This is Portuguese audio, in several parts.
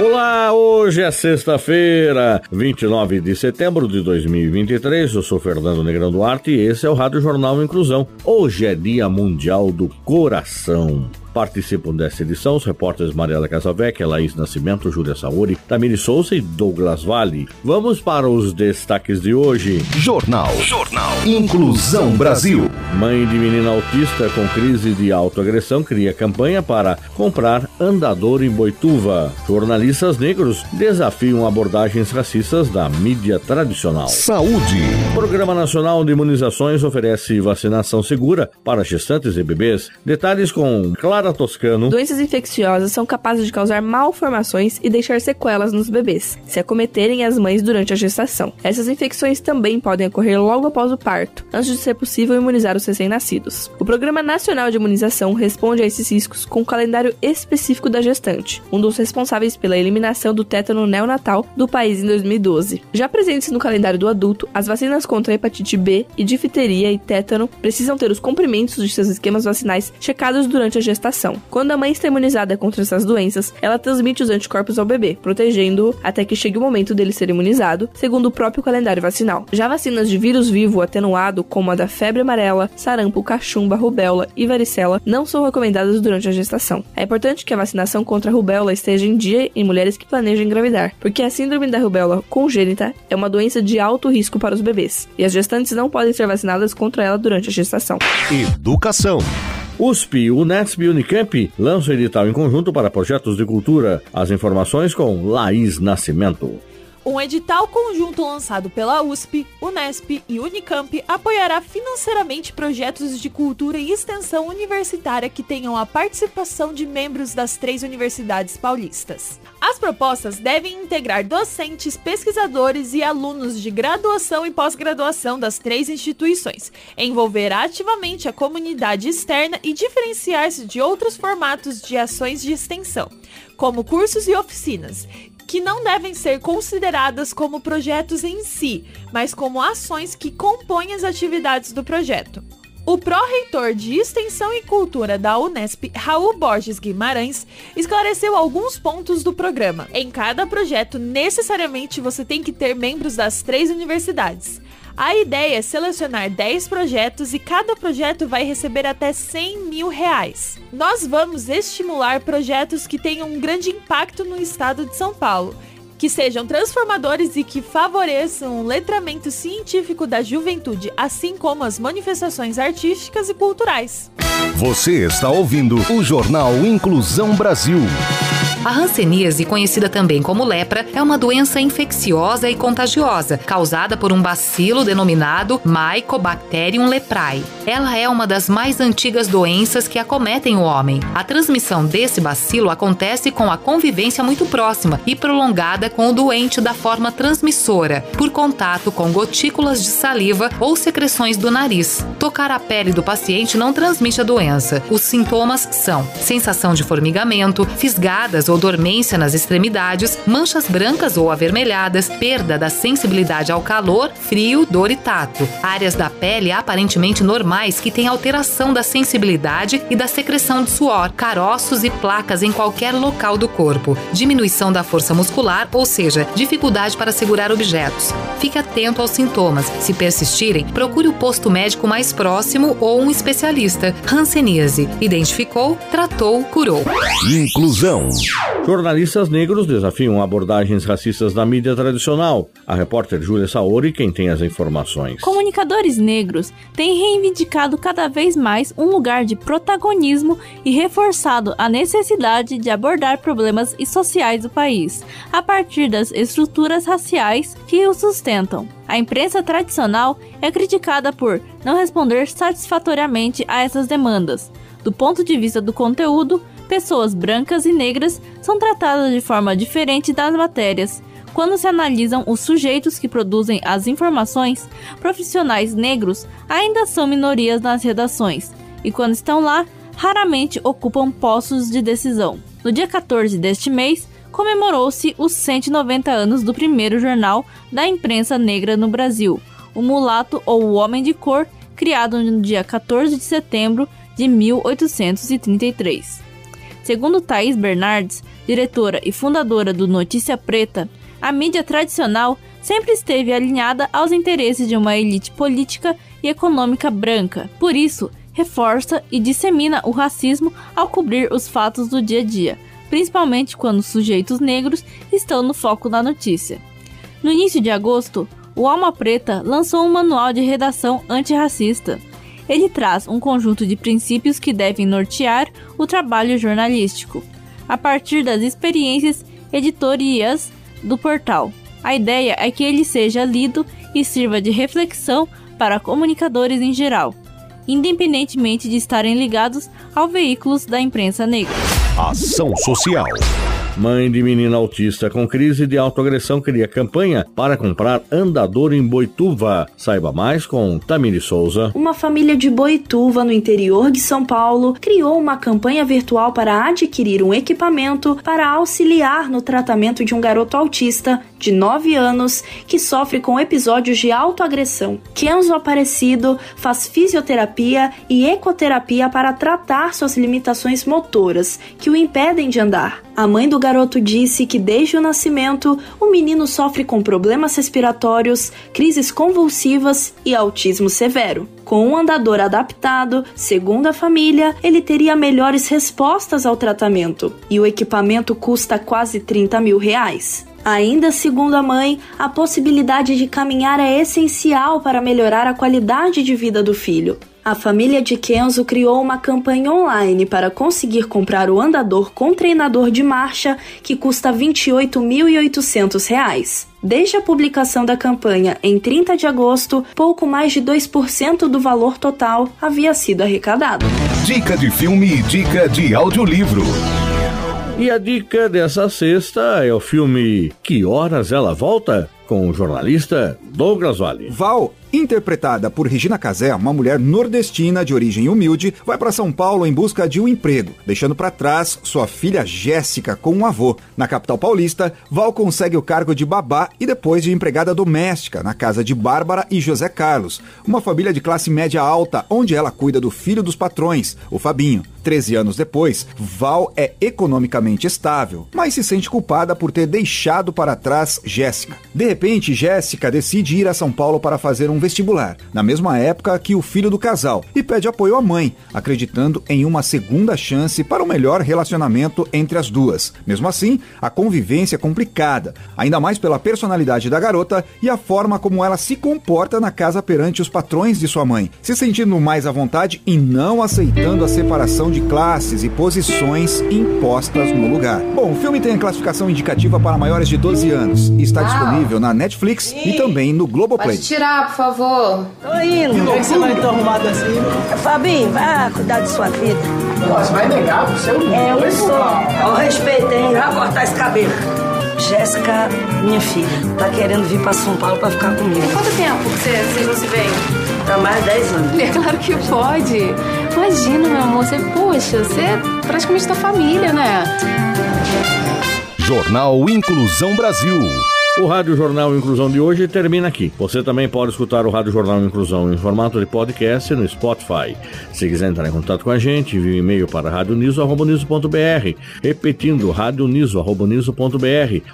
Olá, hoje é sexta-feira, 29 de setembro de 2023. Eu sou Fernando Negrão Duarte e esse é o Rádio Jornal Inclusão. Hoje é Dia Mundial do Coração. Participam dessa edição os repórteres Mariela Casavec, Laís Nascimento, Júlia Saori, Tamiri Souza e Douglas Vale. Vamos para os destaques de hoje. Jornal. Jornal. Inclusão Brasil. Mãe de menina autista com crise de autoagressão cria campanha para comprar andador em Boituva. Jornalistas negros desafiam abordagens racistas da mídia tradicional. Saúde. O Programa Nacional de Imunizações oferece vacinação segura para gestantes e bebês. Detalhes com Clara Toscano. Doenças infecciosas são capazes de causar malformações e deixar sequelas nos bebês, se acometerem as mães durante a gestação. Essas infecções também podem ocorrer logo após o parto, antes de ser possível imunizar os recém-nascidos. O Programa Nacional de Imunização responde a esses riscos com um calendário específico da gestante, um dos responsáveis pela eliminação do tétano neonatal do país em 2012. Já presentes no calendário do adulto, as vacinas contra hepatite B e difteria e tétano precisam ter os cumprimentos de seus esquemas vacinais checados durante a gestação quando a mãe está imunizada contra essas doenças, ela transmite os anticorpos ao bebê, protegendo-o até que chegue o momento dele ser imunizado, segundo o próprio calendário vacinal. Já vacinas de vírus vivo atenuado, como a da febre amarela, sarampo, cachumba, rubéola e varicela, não são recomendadas durante a gestação. É importante que a vacinação contra a rubéola esteja em dia em mulheres que planejam engravidar, porque a síndrome da rubéola congênita é uma doença de alto risco para os bebês, e as gestantes não podem ser vacinadas contra ela durante a gestação. Educação. USP, Unesp e Unicamp lançam edital em conjunto para projetos de cultura. As informações com Laís Nascimento. Um edital conjunto lançado pela USP, Unesp e Unicamp apoiará financeiramente projetos de cultura e extensão universitária que tenham a participação de membros das três universidades paulistas. As propostas devem integrar docentes, pesquisadores e alunos de graduação e pós-graduação das três instituições, envolver ativamente a comunidade externa e diferenciar-se de outros formatos de ações de extensão, como cursos e oficinas, que não devem ser consideradas como projetos em si, mas como ações que compõem as atividades do projeto. O pró-reitor de Extensão e Cultura da Unesp, Raul Borges Guimarães, esclareceu alguns pontos do programa. Em cada projeto, necessariamente você tem que ter membros das três universidades. A ideia é selecionar 10 projetos e cada projeto vai receber até 100 mil reais. Nós vamos estimular projetos que tenham um grande impacto no estado de São Paulo que sejam transformadores e que favoreçam o letramento científico da juventude, assim como as manifestações artísticas e culturais. Você está ouvindo o Jornal Inclusão Brasil. A hanseníase, conhecida também como lepra, é uma doença infecciosa e contagiosa, causada por um bacilo denominado Mycobacterium leprae. Ela é uma das mais antigas doenças que acometem o homem. A transmissão desse bacilo acontece com a convivência muito próxima e prolongada com o doente da forma transmissora, por contato com gotículas de saliva ou secreções do nariz. Tocar a pele do paciente não transmite a doença. Os sintomas são sensação de formigamento, fisgadas ou dormência nas extremidades, manchas brancas ou avermelhadas, perda da sensibilidade ao calor, frio, dor e tato. Áreas da pele aparentemente normais que têm alteração da sensibilidade e da secreção de suor, caroços e placas em qualquer local do corpo, diminuição da força muscular, ou seja, dificuldade para segurar objetos. Fique atento aos sintomas. Se persistirem, procure o posto médico mais próximo ou um especialista. Hanseníase. Identificou, tratou, curou. Inclusão. Jornalistas negros desafiam abordagens racistas na mídia tradicional. A repórter Júlia Saori quem tem as informações. Comunicadores negros têm reivindicado cada vez mais um lugar de protagonismo e reforçado a necessidade de abordar problemas sociais do país a partir das estruturas raciais que o sustentam. A imprensa tradicional é criticada por não responder satisfatoriamente a essas demandas. Do ponto de vista do conteúdo, pessoas brancas e negras são tratadas de forma diferente das matérias, quando se analisam os sujeitos que produzem as informações, profissionais negros ainda são minorias nas redações e, quando estão lá, raramente ocupam postos de decisão. No dia 14 deste mês, comemorou-se os 190 anos do primeiro jornal da imprensa negra no Brasil, o Mulato ou o Homem de Cor, criado no dia 14 de setembro de 1833. Segundo Thais Bernardes, diretora e fundadora do Notícia Preta, a mídia tradicional sempre esteve alinhada aos interesses de uma elite política e econômica branca. Por isso, reforça e dissemina o racismo ao cobrir os fatos do dia a dia, principalmente quando sujeitos negros estão no foco da notícia. No início de agosto, o Alma Preta lançou um manual de redação antirracista. Ele traz um conjunto de princípios que devem nortear o trabalho jornalístico, a partir das experiências editoriais do portal. A ideia é que ele seja lido e sirva de reflexão para comunicadores em geral, independentemente de estarem ligados aos veículos da imprensa negra. Ação Social. Mãe de menina autista com crise de autoagressão cria campanha para comprar andador em Boituva. Saiba mais com Tamiri Souza. Uma família de Boituva, no interior de São Paulo, criou uma campanha virtual para adquirir um equipamento para auxiliar no tratamento de um garoto autista de 9 anos que sofre com episódios de autoagressão. Kenzo Aparecido faz fisioterapia e ecoterapia para tratar suas limitações motoras que o impedem de andar. A mãe do garoto disse que desde o nascimento o menino sofre com problemas respiratórios, crises convulsivas e autismo severo. Com um andador adaptado, segundo a família, ele teria melhores respostas ao tratamento e o equipamento custa quase 30 mil reais. Ainda segundo a mãe, a possibilidade de caminhar é essencial para melhorar a qualidade de vida do filho. A família de Kenzo criou uma campanha online para conseguir comprar o andador com treinador de marcha que custa R$ 28.800. Desde a publicação da campanha em 30 de agosto, pouco mais de 2% do valor total havia sido arrecadado. Dica de filme e dica de audiolivro. E a dica dessa sexta é o filme Que Horas Ela Volta? com o jornalista Douglas Vale. Val interpretada por Regina Casé, uma mulher nordestina de origem humilde, vai para São Paulo em busca de um emprego, deixando para trás sua filha Jéssica com um avô. Na capital paulista, Val consegue o cargo de babá e depois de empregada doméstica na casa de Bárbara e José Carlos, uma família de classe média alta, onde ela cuida do filho dos patrões, o Fabinho. Treze anos depois, Val é economicamente estável, mas se sente culpada por ter deixado para trás Jéssica. De repente, Jéssica decide ir a São Paulo para fazer um vestibular, na mesma época que o filho do casal, e pede apoio à mãe, acreditando em uma segunda chance para um melhor relacionamento entre as duas. Mesmo assim, a convivência é complicada, ainda mais pela personalidade da garota e a forma como ela se comporta na casa perante os patrões de sua mãe, se sentindo mais à vontade e não aceitando a separação de classes e posições impostas no lugar. Bom, o filme tem a classificação indicativa para maiores de 12 anos e está disponível na Netflix e também no Globoplay. Pode tirar, por favor. Tô indo. Por que você vai tão arrumado assim? Fabinho, vai cuidar de sua vida. Você vai negar? Você é um É, eu sou. Eu respeito, hein? Vai cortar esse cabelo. Jéssica, minha filha, tá querendo vir pra São Paulo pra ficar comigo. Quanto tempo que você, vocês não se veem? Tá mais de 10 anos. É claro que pode. Imagina, meu amor, você, poxa, você é praticamente da família, né? Jornal Inclusão Brasil. O Rádio Jornal Inclusão de hoje termina aqui. Você também pode escutar o Rádio Jornal Inclusão em formato de podcast no Spotify. Se quiser entrar em contato com a gente, envie um e-mail para radioniso.br, repetindo radioniso.br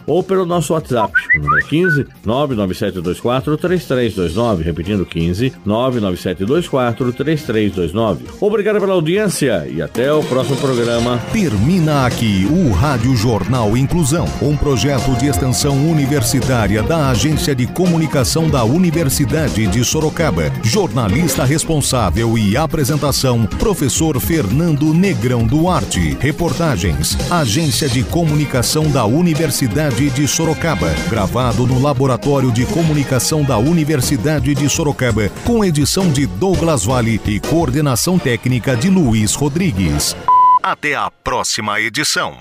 ou pelo nosso WhatsApp, número 15 99724 3329, repetindo 15 99724 3329. Obrigado pela audiência e até o próximo programa. Termina aqui o Rádio Jornal Inclusão, um projeto de extensão universitária da Agência de Comunicação da Universidade de Sorocaba. Jornalista responsável e apresentação, professor Fernando Negrão Duarte. Reportagens, Agência de Comunicação da Universidade de Sorocaba. Gravado no Laboratório de Comunicação da Universidade de Sorocaba, com edição de Douglas Vale e coordenação técnica de Luiz Rodrigues. Até a próxima edição.